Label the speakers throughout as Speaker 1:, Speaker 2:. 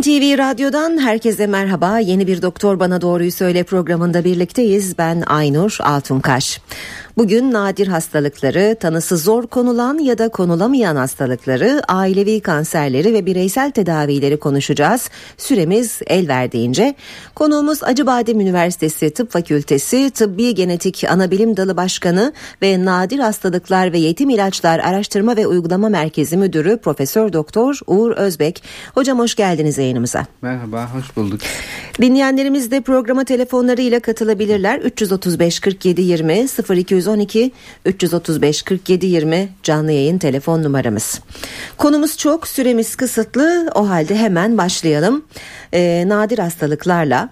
Speaker 1: NTV Radyo'dan herkese merhaba. Yeni bir Doktor Bana Doğruyu Söyle programında birlikteyiz. Ben Aynur Altunkaş. Bugün nadir hastalıkları, tanısı zor konulan ya da konulamayan hastalıkları, ailevi kanserleri ve bireysel tedavileri konuşacağız. Süremiz el verdiğince. Konuğumuz Acıbadem Üniversitesi Tıp Fakültesi Tıbbi Genetik Anabilim Dalı Başkanı ve Nadir Hastalıklar ve Yetim İlaçlar Araştırma ve Uygulama Merkezi Müdürü Profesör Doktor Uğur Özbek. Hocam hoş geldiniz yayınımıza.
Speaker 2: Merhaba, hoş bulduk.
Speaker 1: Dinleyenlerimiz de programa telefonlarıyla katılabilirler. 335 47 20 0200 212 335 47 20 canlı yayın telefon numaramız. Konumuz çok süremiz kısıtlı o halde hemen başlayalım. Ee, nadir hastalıklarla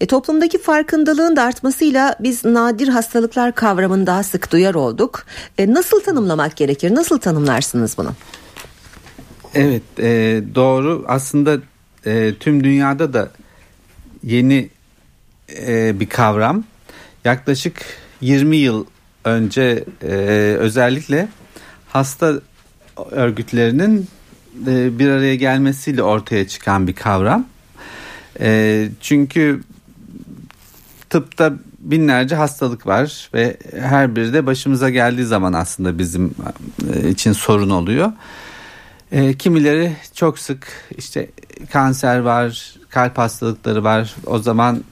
Speaker 1: e, toplumdaki farkındalığın da artmasıyla biz nadir hastalıklar kavramını daha sık duyar olduk. E, nasıl tanımlamak gerekir? Nasıl tanımlarsınız bunu?
Speaker 2: Evet e, doğru aslında e, tüm dünyada da yeni e, bir kavram. Yaklaşık 20 yıl önce e, özellikle hasta örgütlerinin e, bir araya gelmesiyle ortaya çıkan bir kavram. E, çünkü tıpta binlerce hastalık var ve her biri de başımıza geldiği zaman aslında bizim e, için sorun oluyor. E, kimileri çok sık işte kanser var, kalp hastalıkları var. O zaman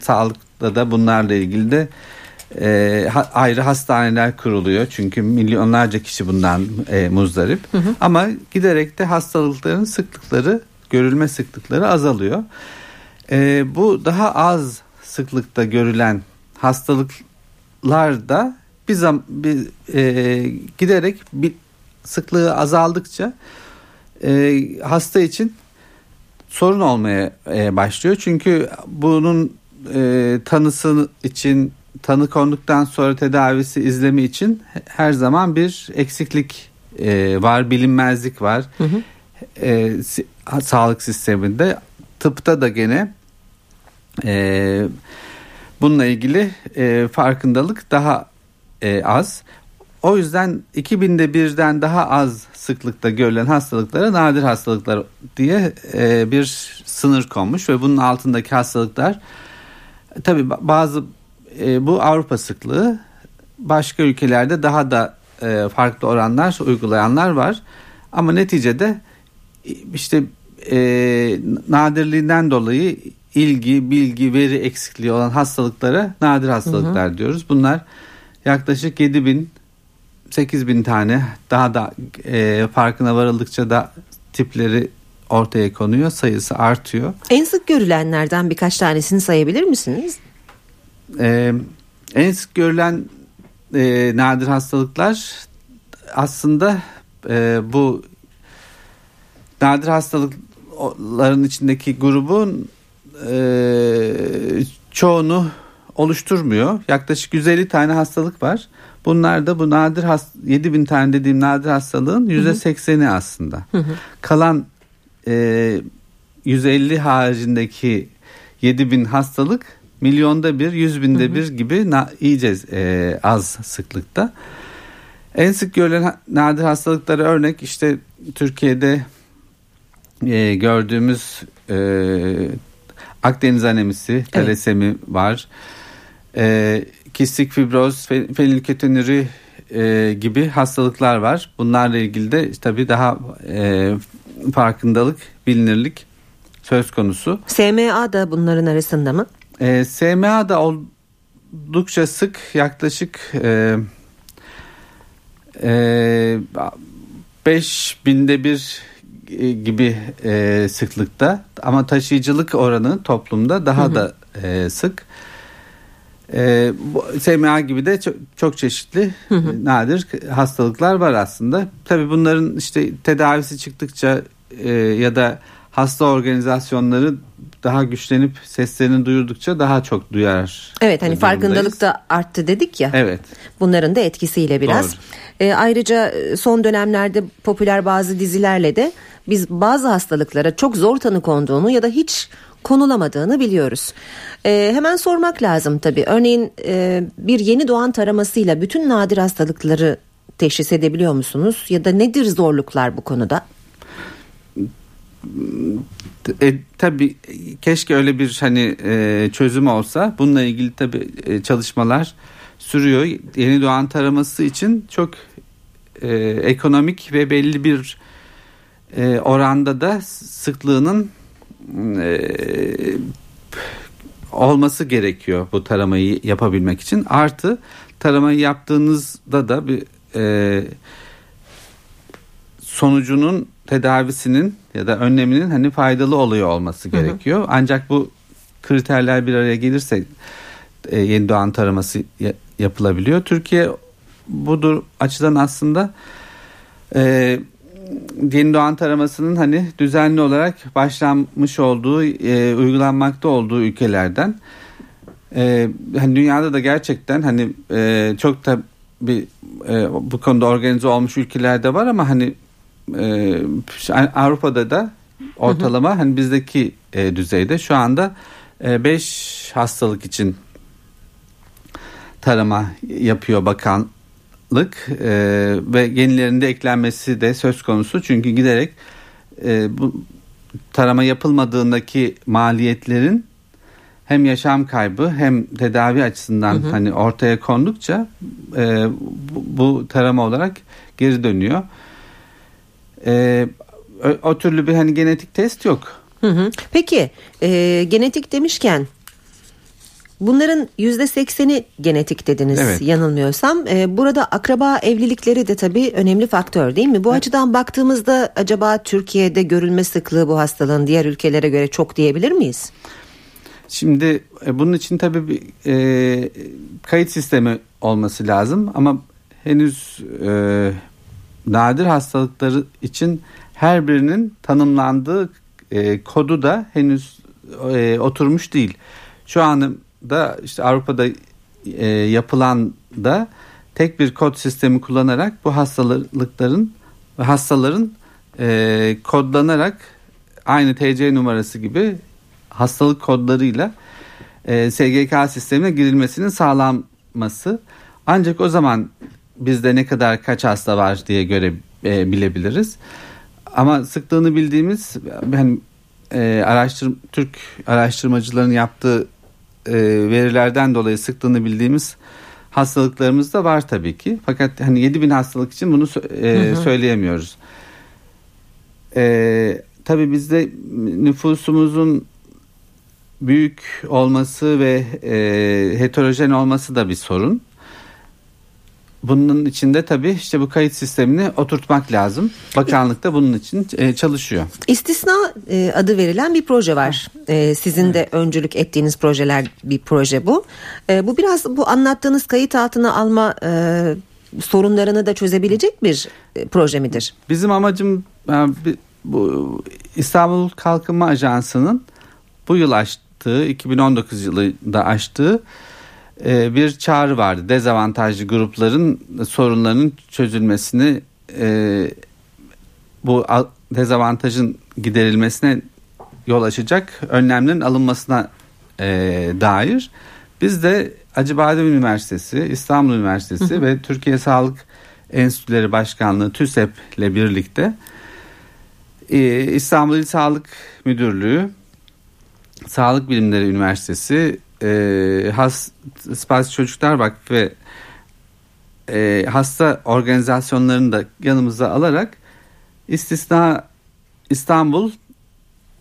Speaker 2: sağlıkta da bunlarla ilgili de e, ha, ayrı hastaneler kuruluyor çünkü milyonlarca kişi bundan e, muzdarip hı hı. ama giderek de hastalıkların sıklıkları görülme sıklıkları azalıyor. E, bu daha az sıklıkta görülen hastalıklar da bir, zam, bir e, giderek bir sıklığı azaldıkça e, hasta için sorun olmaya e, başlıyor. Çünkü bunun e, tanısı için tanı konduktan sonra tedavisi izlemi için her zaman bir eksiklik e, var, bilinmezlik var. Hı hı. E, sağlık sisteminde tıpta da gene e, bununla ilgili e, farkındalık daha e, az. O yüzden 2000'de birden daha az sıklıkta görülen hastalıklara nadir hastalıklar diye e, bir sınır konmuş ve bunun altındaki hastalıklar tabi bazı e, bu Avrupa sıklığı başka ülkelerde daha da e, farklı oranlar uygulayanlar var. Ama neticede işte e, nadirliğinden dolayı ilgi, bilgi, veri eksikliği olan hastalıklara nadir hastalıklar hı hı. diyoruz. Bunlar yaklaşık 7 bin 8 bin tane daha da e, farkına varıldıkça da tipleri ortaya konuyor sayısı artıyor.
Speaker 1: En sık görülenlerden birkaç tanesini sayabilir misiniz?
Speaker 2: Ee, en sık görülen e, nadir hastalıklar aslında e, bu nadir hastalıkların içindeki grubun e, çoğunu oluşturmuyor. Yaklaşık 150 tane hastalık var. Bunlar da bu nadir hast 7000 tane dediğim nadir hastalığın %80'i aslında. Hı hı. Kalan e, 150 haricindeki 7000 hastalık milyonda bir, yüz binde hı hı. bir gibi na, iyice e, az sıklıkta. En sık görülen nadir hastalıklara örnek işte Türkiye'de e, gördüğümüz e, Akdeniz anemisi, talasemi evet. var. E, kistik fibroz, fenilketonuri e, gibi hastalıklar var. Bunlarla ilgili de tabii daha e, farkındalık, bilinirlik söz konusu.
Speaker 1: SMA da bunların arasında mı?
Speaker 2: E, SMA da oldukça sık yaklaşık e, e, 5 binde bir e, gibi e, sıklıkta ama taşıyıcılık oranı toplumda daha hı hı. da e, sık. E, bu, SMA gibi de çok, çok çeşitli hı hı. nadir hastalıklar var aslında. Tabii bunların işte tedavisi çıktıkça e, ya da hasta organizasyonları daha güçlenip seslerini duyurdukça daha çok duyar.
Speaker 1: Evet hani farkındalık da arttı dedik ya.
Speaker 2: Evet.
Speaker 1: Bunların da etkisiyle biraz. E, ayrıca e, son dönemlerde popüler bazı dizilerle de biz bazı hastalıklara çok zor tanı konduğunu ya da hiç konulamadığını biliyoruz. E, hemen sormak lazım tabii. Örneğin e, bir yeni doğan taramasıyla bütün nadir hastalıkları teşhis edebiliyor musunuz? Ya da nedir zorluklar bu konuda?
Speaker 2: E, tabii keşke öyle bir hani e, çözüm olsa. Bununla ilgili tabii e, çalışmalar sürüyor. Yeni doğan taraması için çok e, ekonomik ve belli bir e, oranda da sıklığının e, olması gerekiyor bu taramayı yapabilmek için. Artı taramayı yaptığınızda da bir e, sonucunun tedavisinin ya da önleminin hani faydalı oluyor olması gerekiyor. Hı hı. Ancak bu kriterler bir araya gelirse e, yeni doğan taraması yapılabiliyor. Türkiye budur açıdan aslında e, yeni doğan taramasının hani düzenli olarak başlanmış olduğu, e, uygulanmakta olduğu ülkelerden. E, hani dünyada da gerçekten hani e, çok da bir e, bu konuda organize olmuş ülkelerde var ama hani e, Avrupa'da da ortalama hı hı. hani bizdeki e, düzeyde şu anda 5 e, hastalık için tarama yapıyor bakanlık e, ve yenilerinde eklenmesi de söz konusu çünkü giderek e, bu tarama yapılmadığındaki maliyetlerin hem yaşam kaybı hem tedavi açısından hı hı. hani ortaya kondukça e, bu, bu tarama olarak geri dönüyor. E, o, o türlü bir hani genetik test yok.
Speaker 1: Hı hı. Peki e, genetik demişken Bunların yüzde sekseni genetik dediniz evet. yanılmıyorsam. Ee, burada akraba evlilikleri de tabii önemli faktör değil mi? Bu evet. açıdan baktığımızda acaba Türkiye'de görülme sıklığı bu hastalığın diğer ülkelere göre çok diyebilir miyiz?
Speaker 2: Şimdi e, bunun için tabii bir e, kayıt sistemi olması lazım ama henüz e, nadir hastalıkları için her birinin tanımlandığı e, kodu da henüz e, oturmuş değil. Şu an da işte Avrupa'da e, yapılan da tek bir kod sistemi kullanarak bu hastalıkların ve hastaların e, kodlanarak aynı TC numarası gibi hastalık kodlarıyla e, SGK sistemine girilmesinin sağlanması. Ancak o zaman bizde ne kadar kaç hasta var diye göre e, bilebiliriz. Ama sıklığını bildiğimiz hani e, araştır Türk araştırmacıların yaptığı e, verilerden dolayı sıklığını bildiğimiz hastalıklarımız da var tabii ki. Fakat hani 7000 hastalık için bunu e, hı hı. söyleyemiyoruz. E, tabii bizde nüfusumuzun büyük olması ve e, heterojen olması da bir sorun. Bunun içinde tabii işte bu kayıt sistemini oturtmak lazım. Bakanlık da bunun için e, çalışıyor.
Speaker 1: İstisna e, adı verilen bir proje var. E, sizin de öncülük ettiğiniz projeler bir proje bu. Bu biraz bu anlattığınız kayıt altına alma sorunlarını da çözebilecek bir proje midir?
Speaker 2: Bizim amacım bu İstanbul Kalkınma Ajansı'nın bu yıl açtığı 2019 yılında açtığı bir çağrı vardı. Dezavantajlı grupların sorunlarının çözülmesini e, bu dezavantajın giderilmesine yol açacak önlemlerin alınmasına e, dair. Biz de Acıbadem Üniversitesi, İstanbul Üniversitesi hı hı. ve Türkiye Sağlık Enstitüleri Başkanlığı TÜSEP ile birlikte e, İstanbul İl Sağlık Müdürlüğü, Sağlık Bilimleri Üniversitesi, e, Has Spastik Çocuklar Vakfı ve e, hasta organizasyonlarını da yanımıza alarak istisna İstanbul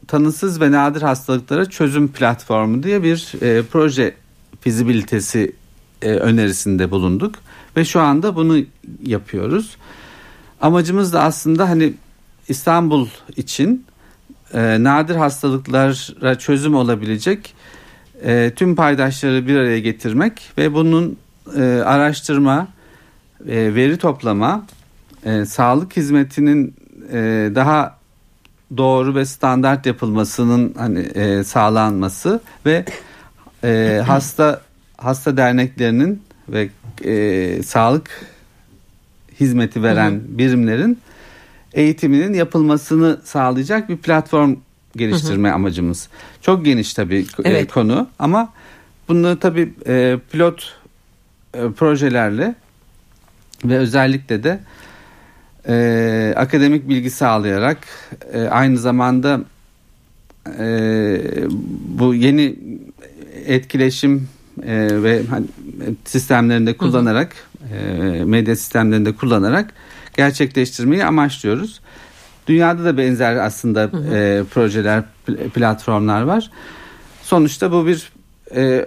Speaker 2: tanısız ve nadir hastalıklara çözüm platformu diye bir e, proje fizibilitesi e, önerisinde bulunduk ve şu anda bunu yapıyoruz. Amacımız da aslında hani İstanbul için e, nadir hastalıklara çözüm olabilecek e, tüm paydaşları bir araya getirmek ve bunun e, araştırma, e, veri toplama, e, sağlık hizmetinin e, daha doğru ve standart yapılmasının hani e, sağlanması ve e, hasta hasta derneklerinin ve e, sağlık hizmeti veren birimlerin eğitiminin yapılmasını sağlayacak bir platform geliştirme hı hı. amacımız. Çok geniş tabii e, evet. konu ama bunu tabii e, pilot e, projelerle ve özellikle de e, akademik bilgi sağlayarak e, aynı zamanda e, bu yeni etkileşim e, ve hani, sistemlerinde kullanarak e, medya sistemlerinde kullanarak gerçekleştirmeyi amaçlıyoruz. Dünyada da benzer aslında hı hı. E, projeler, platformlar var. Sonuçta bu bir e,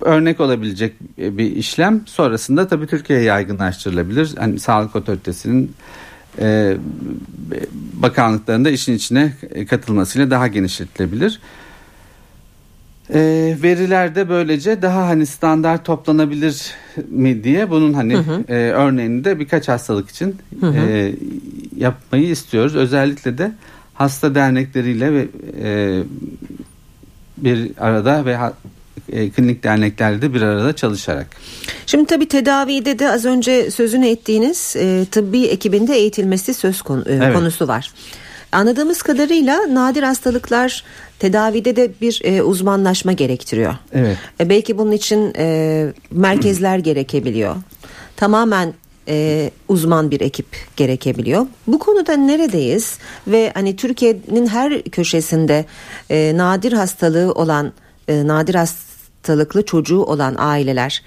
Speaker 2: örnek olabilecek bir işlem. Sonrasında tabii Türkiye'ye yaygınlaştırılabilir. Hani sağlık otoritesinin e, bakanlıklarında işin içine katılmasıyla daha genişletilebilir. E, veriler de böylece daha hani standart toplanabilir mi diye bunun hani hı hı. E, örneğini de birkaç hastalık için hı hı. E, yapmayı istiyoruz. Özellikle de hasta dernekleriyle ve e, bir arada ve e, klinik derneklerle de bir arada çalışarak.
Speaker 1: Şimdi tabii tedavide de az önce sözünü ettiğiniz e, tıbbi ekibinde eğitilmesi söz konu, e, evet. konusu var. Anladığımız kadarıyla nadir hastalıklar tedavide de bir e, uzmanlaşma gerektiriyor.
Speaker 2: Evet.
Speaker 1: E, belki bunun için e, merkezler gerekebiliyor. Tamamen e, uzman bir ekip gerekebiliyor. Bu konuda neredeyiz ve hani Türkiye'nin her köşesinde e, nadir hastalığı olan e, nadir hastalıklı çocuğu olan aileler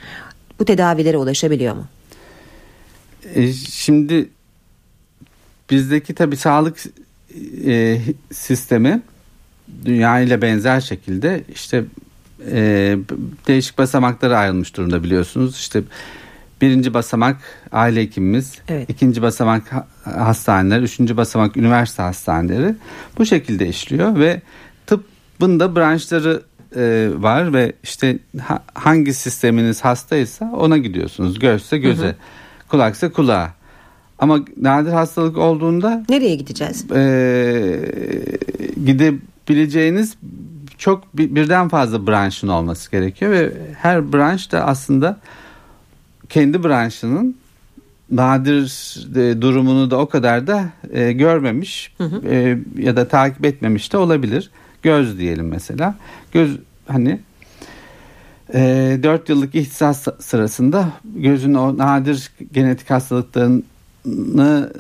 Speaker 1: bu tedavilere ulaşabiliyor mu?
Speaker 2: E, şimdi bizdeki tabi sağlık e, sistemi dünya ile benzer şekilde işte e, değişik basamaklara ayrılmış durumda biliyorsunuz. İşte birinci basamak aile hekimimiz, evet. ikinci basamak hastaneler, üçüncü basamak üniversite hastaneleri bu şekilde işliyor ve tıbbın da branşları e, var ve işte ha, hangi sisteminiz hastaysa ona gidiyorsunuz. Gözse göze, hı hı. kulaksa kulağa. Ama nadir hastalık olduğunda
Speaker 1: nereye gideceğiz?
Speaker 2: E, gidebileceğiniz çok birden fazla branşın olması gerekiyor ve her branş da aslında kendi branşının nadir e, durumunu da o kadar da e, görmemiş hı hı. E, ya da takip etmemiş de olabilir. Göz diyelim mesela. Göz hani e, 4 yıllık ihtisas sırasında gözün o nadir genetik hastalıklarını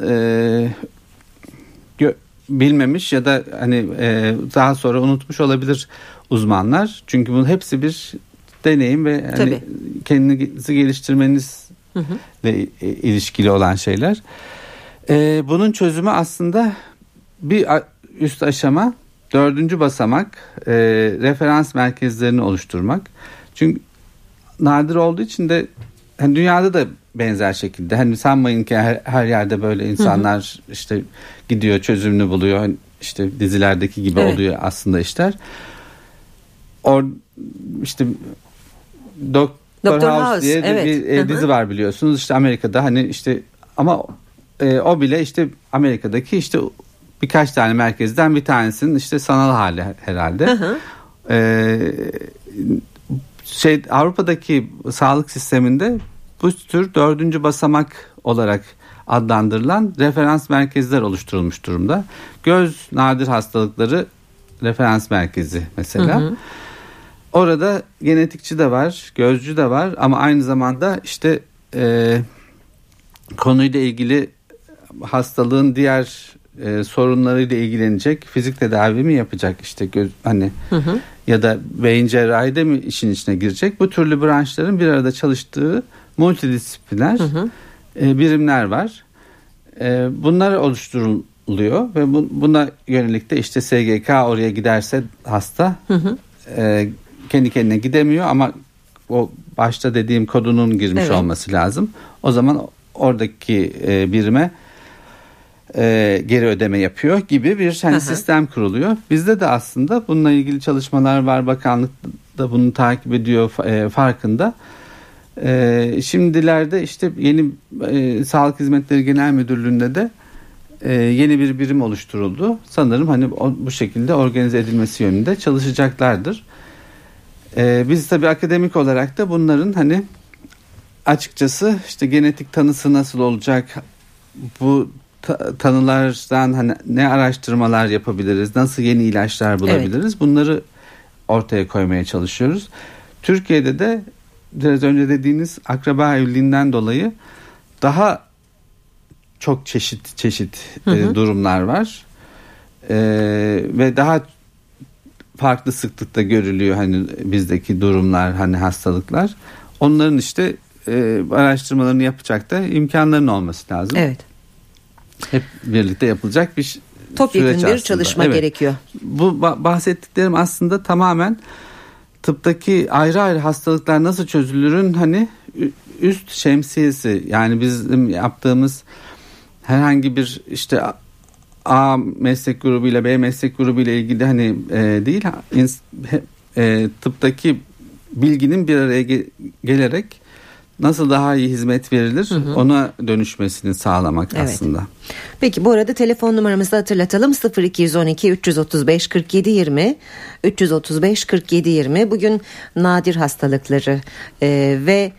Speaker 2: e, gö, bilmemiş ya da hani e, daha sonra unutmuş olabilir uzmanlar. Çünkü bunun hepsi bir deneyim ve hani kendinizi geliştirmenizle ilişkili olan şeyler. E, bunun çözümü aslında bir üst aşama Dördüncü basamak e, referans merkezlerini oluşturmak. Çünkü nadir olduğu için de hani dünyada da benzer şekilde. Hani sanmayın ki her, her yerde böyle insanlar hı hı. işte gidiyor çözümünü buluyor. Hani işte dizilerdeki gibi evet. oluyor aslında işler. Or işte Doktor, Doktor House, House diye evet. bir e, dizi var biliyorsunuz. İşte Amerika'da hani işte ama e, o bile işte Amerika'daki işte birkaç tane merkezden bir tanesinin işte sanal hali herhalde. Hı hı. Ee, şey Avrupa'daki sağlık sisteminde bu tür dördüncü basamak olarak adlandırılan referans merkezler oluşturulmuş durumda. Göz nadir hastalıkları referans merkezi mesela. Hı hı. Orada genetikçi de var, gözcü de var ama aynı zamanda işte e, konuyla ilgili hastalığın diğer e, sorunlarıyla ilgilenecek fizik tedavi mi yapacak işte göz, hani hı hı. ya da beyin cerrahi de mi işin içine girecek bu türlü branşların bir arada çalıştığı multidisipliner hı hı. E, birimler var. E, bunlar oluşturuluyor ve bu, buna yönelik de işte SGK oraya giderse hasta hı hı. E, kendi kendine gidemiyor ama o başta dediğim kodunun girmiş evet. olması lazım. O zaman oradaki e, birime e, geri ödeme yapıyor gibi bir hani sistem kuruluyor. Bizde de aslında bununla ilgili çalışmalar var. Bakanlık da bunu takip ediyor e, farkında. E, şimdilerde işte yeni e, Sağlık Hizmetleri Genel Müdürlüğü'nde de e, yeni bir birim oluşturuldu. Sanırım hani o, bu şekilde organize edilmesi yönünde çalışacaklardır. E, biz tabii akademik olarak da bunların hani açıkçası işte genetik tanısı nasıl olacak, bu ta- tanılardan hani ne araştırmalar yapabiliriz, nasıl yeni ilaçlar bulabiliriz bunları ortaya koymaya çalışıyoruz. Türkiye'de de biraz önce dediğiniz akraba evliliğinden dolayı daha çok çeşit çeşit
Speaker 1: Hı
Speaker 2: e,
Speaker 1: hı.
Speaker 2: durumlar var. E, ve daha farklı sıklıkta görülüyor hani bizdeki durumlar hani hastalıklar. Onların işte e, araştırmalarını yapacak da imkanların olması lazım.
Speaker 1: Evet.
Speaker 2: Hep birlikte yapılacak bir
Speaker 1: Topyekun
Speaker 2: süreç
Speaker 1: bir
Speaker 2: aslında.
Speaker 1: çalışma
Speaker 2: Evet.
Speaker 1: gerekiyor.
Speaker 2: Bu ba- bahsettiklerim aslında tamamen tıptaki ayrı ayrı hastalıklar nasıl çözülürün? Hani üst şemsiyesi yani bizim yaptığımız herhangi bir işte A- meslek grubuyla B meslek grubuyla ilgili hani e, değil e, tıptaki bilginin bir araya ge- gelerek nasıl daha iyi hizmet verilir ona dönüşmesini sağlamak
Speaker 1: Evet.
Speaker 2: aslında.
Speaker 1: Peki bu arada telefon numaramızı hatırlatalım 0212 335 47 20 335 47 20 bugün nadir hastalıkları e, ve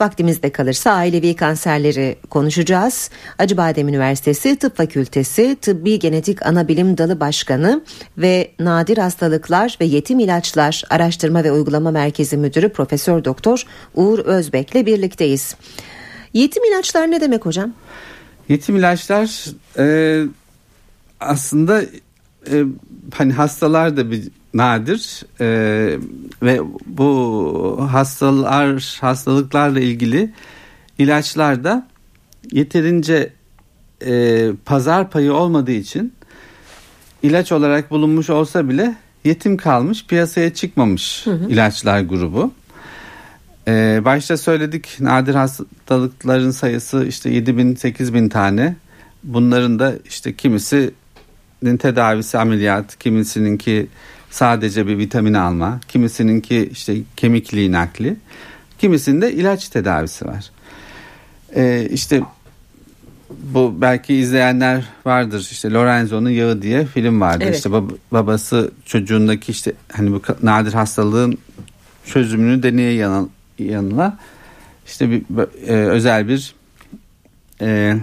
Speaker 1: vaktimizde kalırsa ailevi kanserleri konuşacağız. Acıbadem Üniversitesi Tıp Fakültesi Tıbbi Genetik Anabilim Dalı Başkanı ve Nadir Hastalıklar ve Yetim İlaçlar Araştırma ve Uygulama Merkezi Müdürü Profesör Doktor Uğur Özbek'le birlikteyiz. Yetim ilaçlar ne demek hocam?
Speaker 2: Yetim ilaçlar e, aslında e, hani hastalar da bir nadir e, ve bu hastalar hastalıklarla ilgili ilaçlar da yeterince e, pazar payı olmadığı için ilaç olarak bulunmuş olsa bile yetim kalmış piyasaya çıkmamış ilaçlar grubu. Ee, başta söyledik nadir hastalıkların sayısı işte 7 bin 8 bin tane. Bunların da işte kimisinin tedavisi ameliyat, kimisininki sadece bir vitamin alma, kimisininki işte kemikliği nakli, kimisinde ilaç tedavisi var. Ee, işte bu belki izleyenler vardır işte Lorenzo'nun yağı diye film vardı.
Speaker 1: Evet.
Speaker 2: İşte bab- babası çocuğundaki işte hani bu nadir hastalığın çözümünü deneye yanı- yanına işte bir e, özel bir e,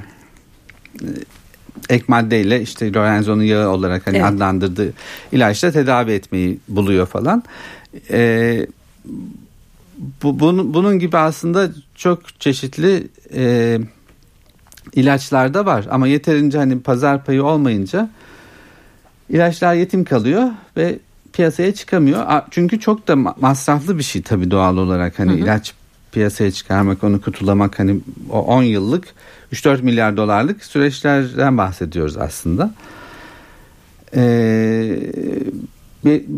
Speaker 2: ek maddeyle işte Lorenzo'nun yağı olarak hani
Speaker 1: Evet.
Speaker 2: adlandırdığı ilaçla tedavi etmeyi buluyor falan. E, bu bunun, bunun gibi aslında çok çeşitli e, ilaçlar da var ama yeterince hani pazar payı olmayınca ilaçlar yetim kalıyor ve piyasaya çıkamıyor. Çünkü çok da ma- masraflı bir şey tabii doğal olarak hani ilaç piyasaya çıkarmak onu kutulamak hani o 10 yıllık 3-4 milyar dolarlık süreçlerden bahsediyoruz aslında. Ee,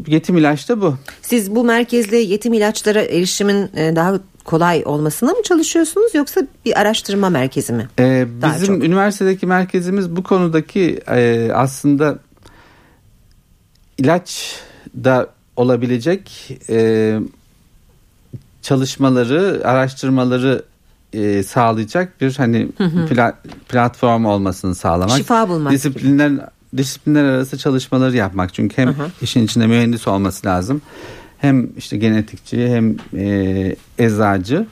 Speaker 2: yetim ilaç da bu.
Speaker 1: Siz bu merkezle yetim ilaçlara erişimin e, daha kolay olmasına mı çalışıyorsunuz yoksa bir araştırma merkezi mi?
Speaker 2: Ee, bizim
Speaker 1: çok.
Speaker 2: üniversitedeki merkezimiz bu konudaki e, aslında ilaç da olabilecek e, çalışmaları, araştırmaları e, sağlayacak bir hani pla- platform olmasını sağlamak.
Speaker 1: Şifa bulmak gibi.
Speaker 2: Disiplinler disiplinler arası çalışmaları yapmak. Çünkü hem işin içinde mühendis olması lazım. Hem işte genetikçi hem e, eczacı.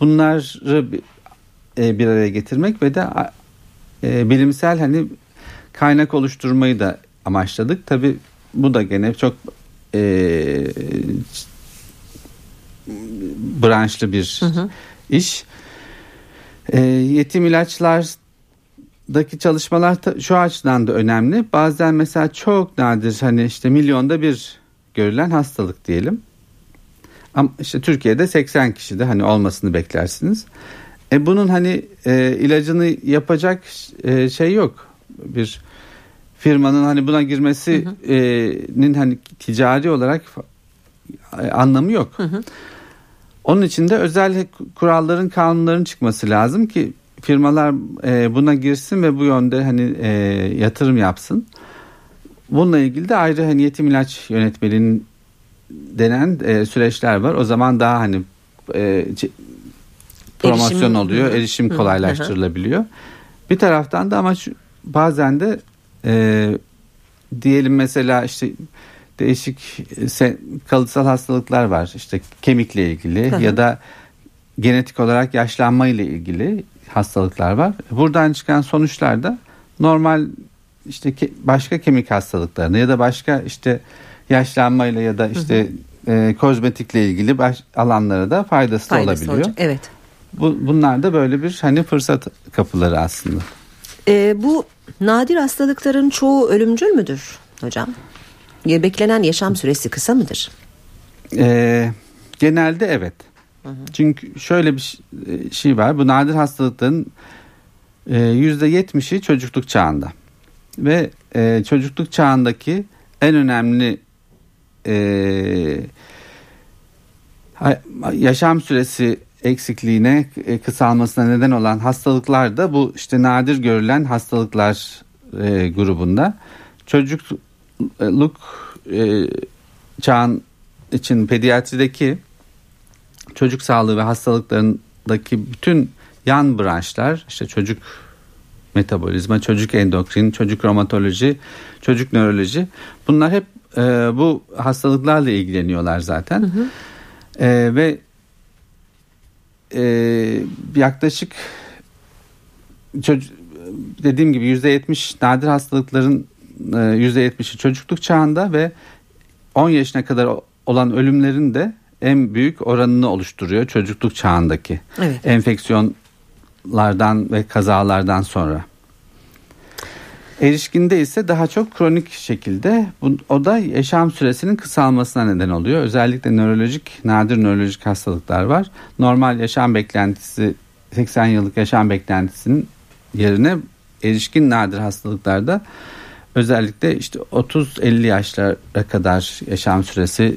Speaker 2: Bunları bir- e, bir araya getirmek ve de e, bilimsel hani kaynak oluşturmayı da amaçladık. Tabi bu da gene çok e, branşlı bir iş. E, yetim ilaçlardaki çalışmalar şu açıdan da önemli. Bazen mesela çok nadir hani işte milyonda bir görülen hastalık diyelim. Ama işte Türkiye'de 80 kişide hani olmasını beklersiniz. E bunun hani e, ilacını yapacak e, şey yok. Bir firmanın hani buna girmesinin hani ticari olarak e, anlamı yok. Onun için de özel kuralların, kanunların çıkması lazım ki firmalar e, buna girsin ve bu yönde hani e, yatırım yapsın. Bununla ilgili de ayrı hani yetim ilaç yönetmeliğinin denen e, süreçler var. O zaman daha hani e, promosyon
Speaker 1: Erişim-
Speaker 2: oluyor,
Speaker 1: Hı hı.
Speaker 2: erişim
Speaker 1: Hı hı.
Speaker 2: kolaylaştırılabiliyor. Bir taraftan da ama şu- bazen de e, diyelim mesela işte değişik e, kalıtsal hastalıklar var. İşte kemikle ilgili ya da genetik olarak yaşlanma ile ilgili hastalıklar var. Buradan çıkan sonuçlar da normal işte ke- başka kemik hastalıklarına ya da başka işte yaşlanmayla ya da işte e, kozmetikle ilgili baş, alanlara da faydası, da
Speaker 1: Faydası
Speaker 2: olabiliyor.
Speaker 1: olacak. Evet.
Speaker 2: Bu, bunlar da böyle bir hani fırsat kapıları aslında.
Speaker 1: Ee, bu nadir hastalıkların çoğu ölümcül müdür hocam? Beklenen yaşam süresi kısa mıdır?
Speaker 2: Ee, genelde evet. Çünkü şöyle bir e, şey var. Bu nadir hastalıkların e, yüzde yetmişi çocukluk çağında ve e, çocukluk çağındaki en önemli e, yaşam süresi eksikliğine kısalmasına neden olan hastalıklar da bu işte nadir görülen hastalıklar e, grubunda çocukluk e, çağın için pediatrideki çocuk sağlığı ve hastalıklarındaki bütün yan branşlar işte çocuk metabolizma, çocuk endokrin, çocuk romatoloji, çocuk nöroloji bunlar hep e, bu hastalıklarla ilgileniyorlar zaten. E, ve e, yaklaşık çocuk, dediğim gibi yüzde yetmiş nadir hastalıkların e, yüzde yetmişi çocukluk çağında ve 10 yaşına kadar olan ölümlerin de en büyük oranını oluşturuyor çocukluk çağındaki
Speaker 1: Evet.
Speaker 2: enfeksiyonlardan ve kazalardan sonra. Erişkinde ise daha çok kronik şekilde bu, o da yaşam süresinin kısalmasına neden oluyor. Özellikle nörolojik, nadir nörolojik hastalıklar var. Normal yaşam beklentisi 80 yıllık yaşam beklentisinin yerine erişkin nadir hastalıklarda özellikle işte 30-50 yaşlara kadar yaşam süresi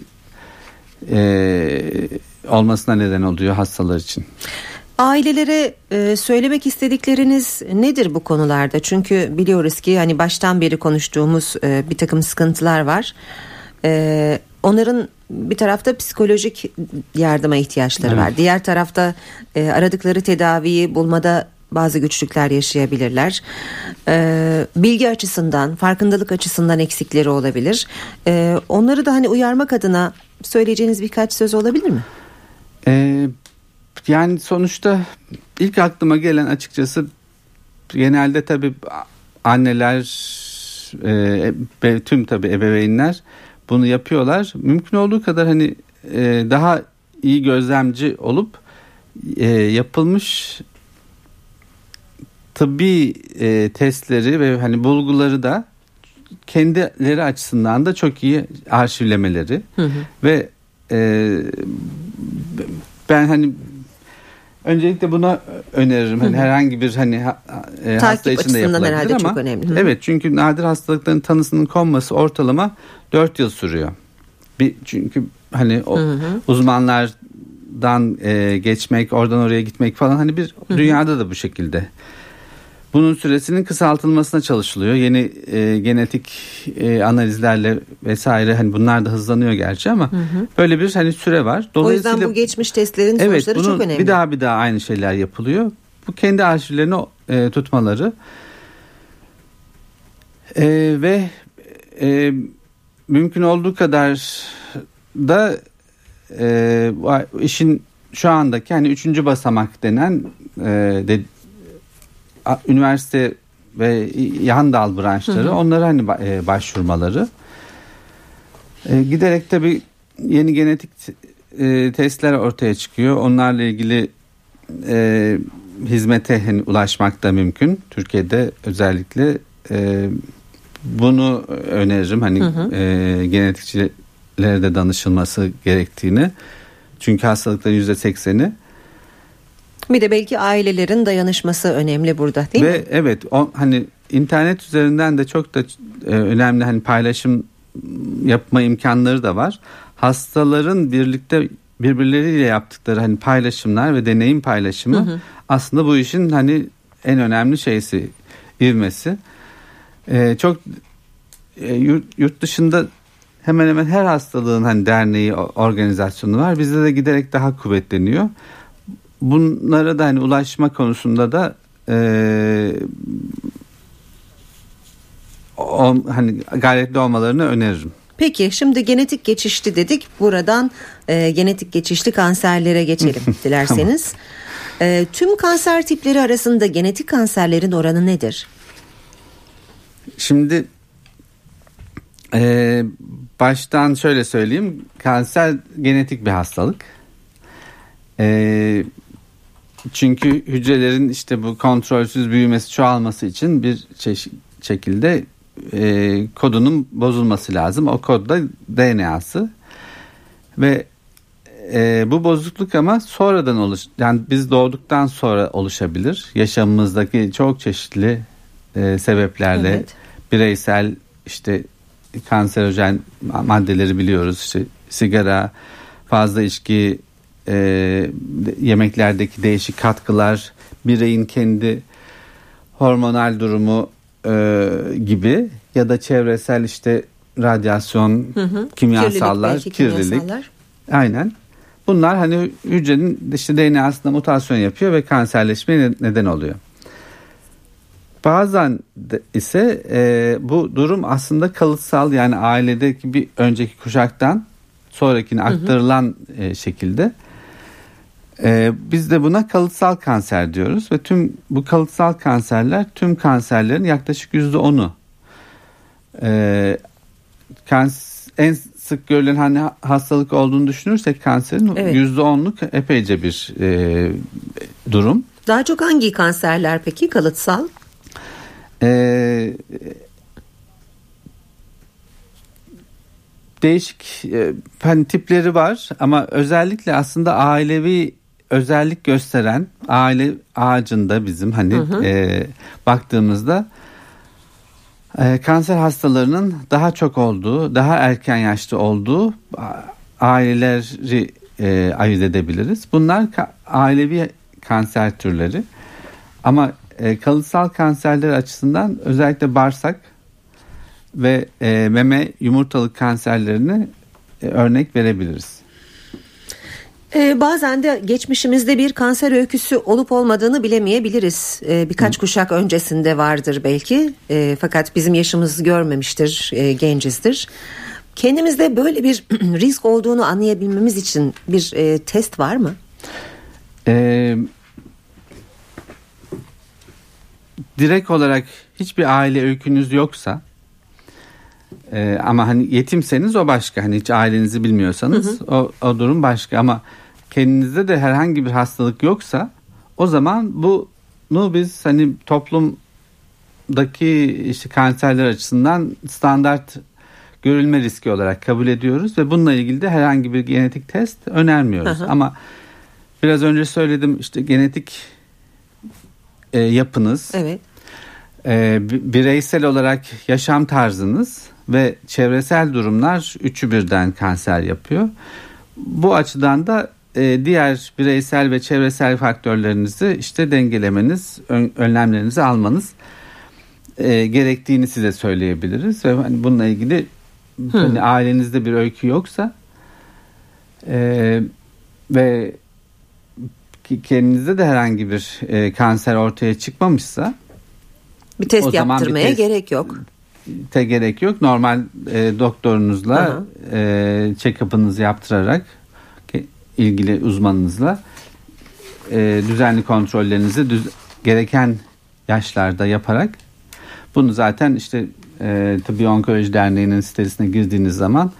Speaker 2: e, olmasına neden oluyor hastalar için.
Speaker 1: Ailelere e, söylemek istedikleriniz nedir bu konularda? Çünkü biliyoruz ki hani baştan beri konuştuğumuz e, bir takım sıkıntılar var. E, onların bir tarafta psikolojik yardıma ihtiyaçları
Speaker 2: Evet.
Speaker 1: var. Diğer tarafta e, aradıkları tedaviyi bulmada bazı güçlükler yaşayabilirler. E, bilgi açısından, farkındalık açısından eksikleri olabilir. E, onları da hani uyarmak adına söyleyeceğiniz birkaç söz olabilir mi?
Speaker 2: Ee, yani sonuçta ilk aklıma gelen açıkçası genelde tabii anneler e, ve tüm tabii ebeveynler bunu yapıyorlar. Mümkün olduğu kadar hani e, daha iyi gözlemci olup e, yapılmış tıbbi e, testleri ve hani bulguları da kendileri açısından da çok iyi arşivlemeleri ve e, ben hani öncelikle buna öneririm. Hani herhangi bir hani ha- e, hasta için de yapılabilir ama
Speaker 1: çok önemli. Hı.
Speaker 2: evet çünkü nadir hastalıkların tanısının konması ortalama 4 yıl sürüyor. Bir çünkü hani o uzmanlardan e, geçmek, oradan oraya gitmek falan hani bir dünyada da bu şekilde. Bunun süresinin kısaltılmasına çalışılıyor. Yeni e, genetik e, analizlerle vesaire hani bunlar da hızlanıyor gerçi ama böyle bir hani süre var.
Speaker 1: O yüzden bu geçmiş testlerin
Speaker 2: Evet
Speaker 1: sonuçları
Speaker 2: bunun
Speaker 1: çok önemli.
Speaker 2: bir daha bir daha aynı şeyler yapılıyor. Bu kendi arşivlerini e, tutmaları E, ve e, mümkün olduğu kadar da e, işin şu andaki hani üçüncü basamak denen e, de, üniversite ve yan dal branşları onlara hani e, başvurmaları e, giderek tabi yeni genetik e, testler ortaya çıkıyor. Onlarla ilgili e, hizmete hani ulaşmak da mümkün. Türkiye'de özellikle e, bunu öneririm. Hani e, genetikçilere de danışılması gerektiğini. Çünkü hastalıkların yüzde sekseni
Speaker 1: Bir de belki ailelerin dayanışması önemli burada değil
Speaker 2: ve
Speaker 1: mi?
Speaker 2: evet o, hani internet üzerinden de çok da e, önemli hani paylaşım yapma imkanları da var. Hastaların birlikte birbirleriyle yaptıkları hani paylaşımlar ve deneyim paylaşımı aslında bu işin hani en önemli şeysi ivmesi. E, çok e, yurt, yurt dışında hemen hemen her hastalığın hani derneği organizasyonu var. Bizde de giderek daha kuvvetleniyor. Bunlara da hani ulaşma konusunda da e, o, hani gayretli olmalarını öneririm.
Speaker 1: Peki şimdi genetik geçişli dedik. Buradan e, genetik geçişli kanserlere geçelim dilerseniz. E, tüm kanser tipleri arasında genetik kanserlerin oranı nedir?
Speaker 2: Şimdi e, baştan şöyle söyleyeyim. Kanser genetik bir hastalık. E, çünkü hücrelerin işte bu kontrolsüz büyümesi çoğalması için bir çeşit şekilde e, kodunun bozulması lazım. O kod da DNA'sı ve e, bu bozukluk ama sonradan oluş yani biz doğduktan sonra oluşabilir. Yaşamımızdaki çok çeşitli e, sebeplerle evet. bireysel işte kanserojen maddeleri biliyoruz. İşte sigara, fazla içki, e, yemeklerdeki değişik katkılar, bireyin kendi hormonal durumu e, gibi ya da çevresel işte radyasyon, hı hı. kimyasallar, kirlilik, kirlilik. Kimyasallar. Aynen. Bunlar hani hücrenin işte DNA'sında mutasyon yapıyor ve kanserleşmeye neden oluyor. Bazen ise e, bu durum aslında kalıtsal yani ailedeki bir önceki kuşaktan sonrakine aktarılan hı hı. E, şekilde. E, biz de buna kalıtsal kanser diyoruz ve tüm bu kalıtsal kanserler tüm kanserlerin yaklaşık yüzde onu. E, kans, en sık görülen hani hastalık olduğunu düşünürsek kanserin yüzde evet. onluk epeyce bir e, durum.
Speaker 1: Daha çok hangi kanserler peki kalıtsal?
Speaker 2: Ee, değişik e, hani tipleri var ama özellikle aslında ailevi özellik gösteren aile ağacında bizim hani hı hı. E, baktığımızda e, kanser hastalarının daha çok olduğu, daha erken yaşta olduğu aileleri e, ayırt edebiliriz. Bunlar ka- ailevi kanser türleri. Ama e, kalıtsal kanserler açısından özellikle bağırsak ve e, meme yumurtalık kanserlerini e, örnek verebiliriz.
Speaker 1: Ee, bazen de geçmişimizde bir kanser öyküsü olup olmadığını bilemeyebiliriz. Ee, birkaç Hı. kuşak öncesinde vardır belki. Ee, fakat bizim yaşımız görmemiştir, e, gencizdir. Kendimizde böyle bir risk olduğunu anlayabilmemiz için bir e, test var mı? Ee,
Speaker 2: direkt olarak hiçbir aile öykünüz yoksa e, ama hani yetimseniz o başka hani hiç ailenizi bilmiyorsanız hı hı. O, o durum başka ama kendinizde de herhangi bir hastalık yoksa o zaman bunu biz hani toplumdaki işte kanserler açısından standart görülme riski olarak kabul ediyoruz ve bununla ilgili de herhangi bir genetik test önermiyoruz. Hı hı. Ama biraz önce söyledim işte genetik e, yapınız, evet. e, bireysel olarak yaşam tarzınız ve çevresel durumlar üçü birden kanser yapıyor. Bu açıdan da e, diğer bireysel ve çevresel faktörlerinizi işte dengelemeniz, ön, önlemlerinizi almanız e, gerektiğini size söyleyebiliriz ve hani bununla ilgili hmm. hani ailenizde bir öykü yoksa e, ve kendinizde de herhangi bir e, kanser ortaya çıkmamışsa
Speaker 1: bir test yaptırmaya bir test, gerek yok.
Speaker 2: Te gerek yok. Normal e, doktorunuzla e, check-up'ınızı yaptırarak ilgili uzmanınızla e, düzenli kontrollerinizi düz, gereken yaşlarda yaparak bunu zaten işte e, Tıbbi Onkoloji Derneği'nin sitesine girdiğiniz zaman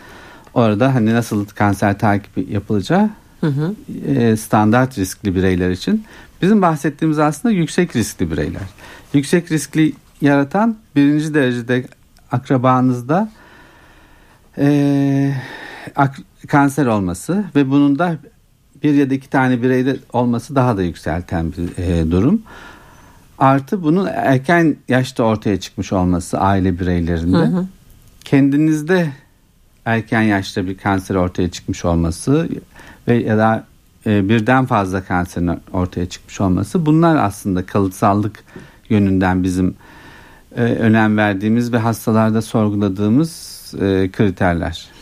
Speaker 2: orada hani nasıl kanser takibi yapılacağı hı hı. E, standart riskli bireyler için. Bizim bahsettiğimiz aslında yüksek riskli bireyler. Yüksek riskli yaratan birinci derecede akrabanızda e, ak, kanser olması ve bunun da bir ya da iki tane bireyde olması daha da yükselten bir e, durum. Artı bunun erken yaşta ortaya çıkmış olması aile bireylerinde. Hı hı. Kendinizde erken yaşta bir kanser ortaya çıkmış olması ve ya da e, birden fazla kanserin ortaya çıkmış olması bunlar aslında kalıtsallık yönünden bizim e, önem verdiğimiz ve hastalarda sorguladığımız e, kriterler.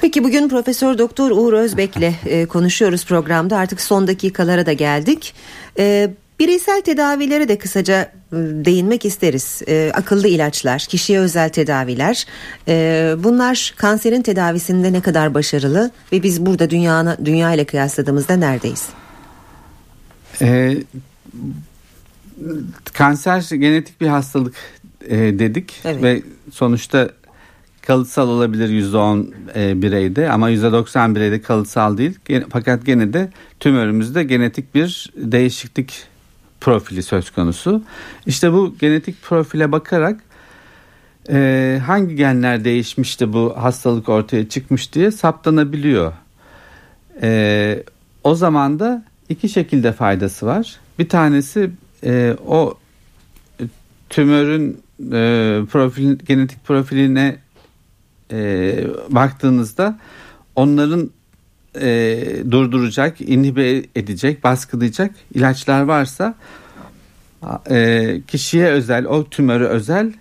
Speaker 1: Peki bugün Profesör Doktor Uğur Özbek'le e, konuşuyoruz programda. Artık son dakikalara da geldik. E, bireysel tedavilere de kısaca e, değinmek isteriz. E, akıllı ilaçlar, kişiye özel tedaviler. E, bunlar kanserin tedavisinde ne kadar başarılı ve biz burada dünya dünya ile kıyasladığımızda neredeyiz?
Speaker 2: E, kanser genetik bir hastalık e, dedik
Speaker 1: Evet.
Speaker 2: ve sonuçta kalıtsal olabilir %10 e, bireyde ama %90 bireyde kalıtsal değil. Gene- fakat gene de tümörümüzde genetik bir değişiklik profili söz konusu. İşte bu genetik profile bakarak e, hangi genler değişmişti bu hastalık ortaya çıkmış diye saptanabiliyor. E, o zaman da iki şekilde faydası var. Bir tanesi e, o tümörün e, profil, genetik profiline e, baktığınızda onların e, durduracak, inhibe edecek, baskılayacak ilaçlar varsa e, kişiye özel, o tümörü özel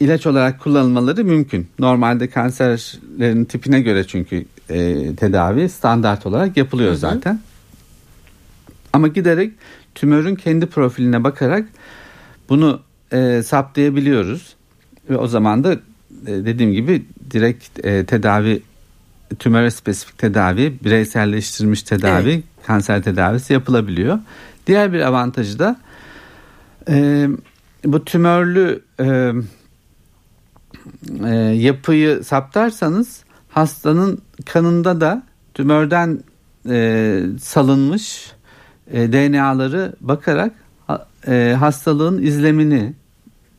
Speaker 2: ilaç olarak kullanılmaları mümkün. Normalde kanserlerin tipine göre çünkü e, tedavi standart olarak yapılıyor zaten. Ama giderek tümörün kendi profiline bakarak bunu e, saptayabiliyoruz. Ve o zaman da dediğim gibi direkt e, tedavi tümöre spesifik tedavi, bireyselleştirilmiş tedavi,
Speaker 1: Evet.
Speaker 2: kanser tedavisi yapılabiliyor. Diğer bir avantajı da e, bu tümörlü e, e, yapıyı saptarsanız hastanın kanında da tümörden e, salınmış e, DNA'ları bakarak e, hastalığın izlemini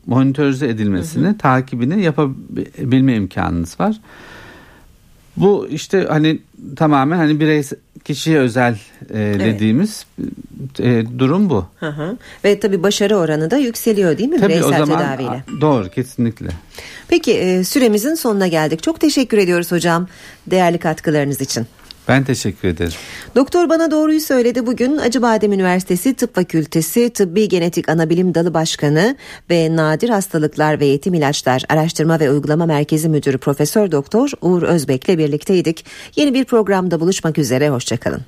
Speaker 2: monitörize edilmesini, takibini yapabilme imkanınız var. Bu işte hani tamamen hani birey kişiye özel e, dediğimiz e, durum bu.
Speaker 1: Hı hı. Ve tabii başarı oranı da yükseliyor değil mi
Speaker 2: Tabii o
Speaker 1: bireysel
Speaker 2: zaman
Speaker 1: tedaviyle?
Speaker 2: doğru kesinlikle.
Speaker 1: Peki e, süremizin sonuna geldik. Çok teşekkür ediyoruz hocam değerli katkılarınız için.
Speaker 2: Ben teşekkür ederim.
Speaker 1: Doktor bana doğruyu söyledi. Bugün Acıbadem Üniversitesi Tıp Fakültesi Tıbbi Genetik Anabilim Dalı Başkanı ve Nadir Hastalıklar ve Yetim İlaçlar Araştırma ve Uygulama Merkezi Müdürü Profesör Doktor Uğur Özbek'le birlikteydik. Yeni bir programda buluşmak üzere. Hoşçakalın.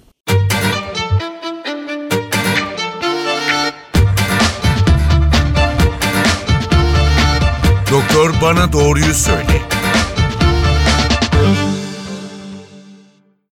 Speaker 3: Doktor bana doğruyu söyle.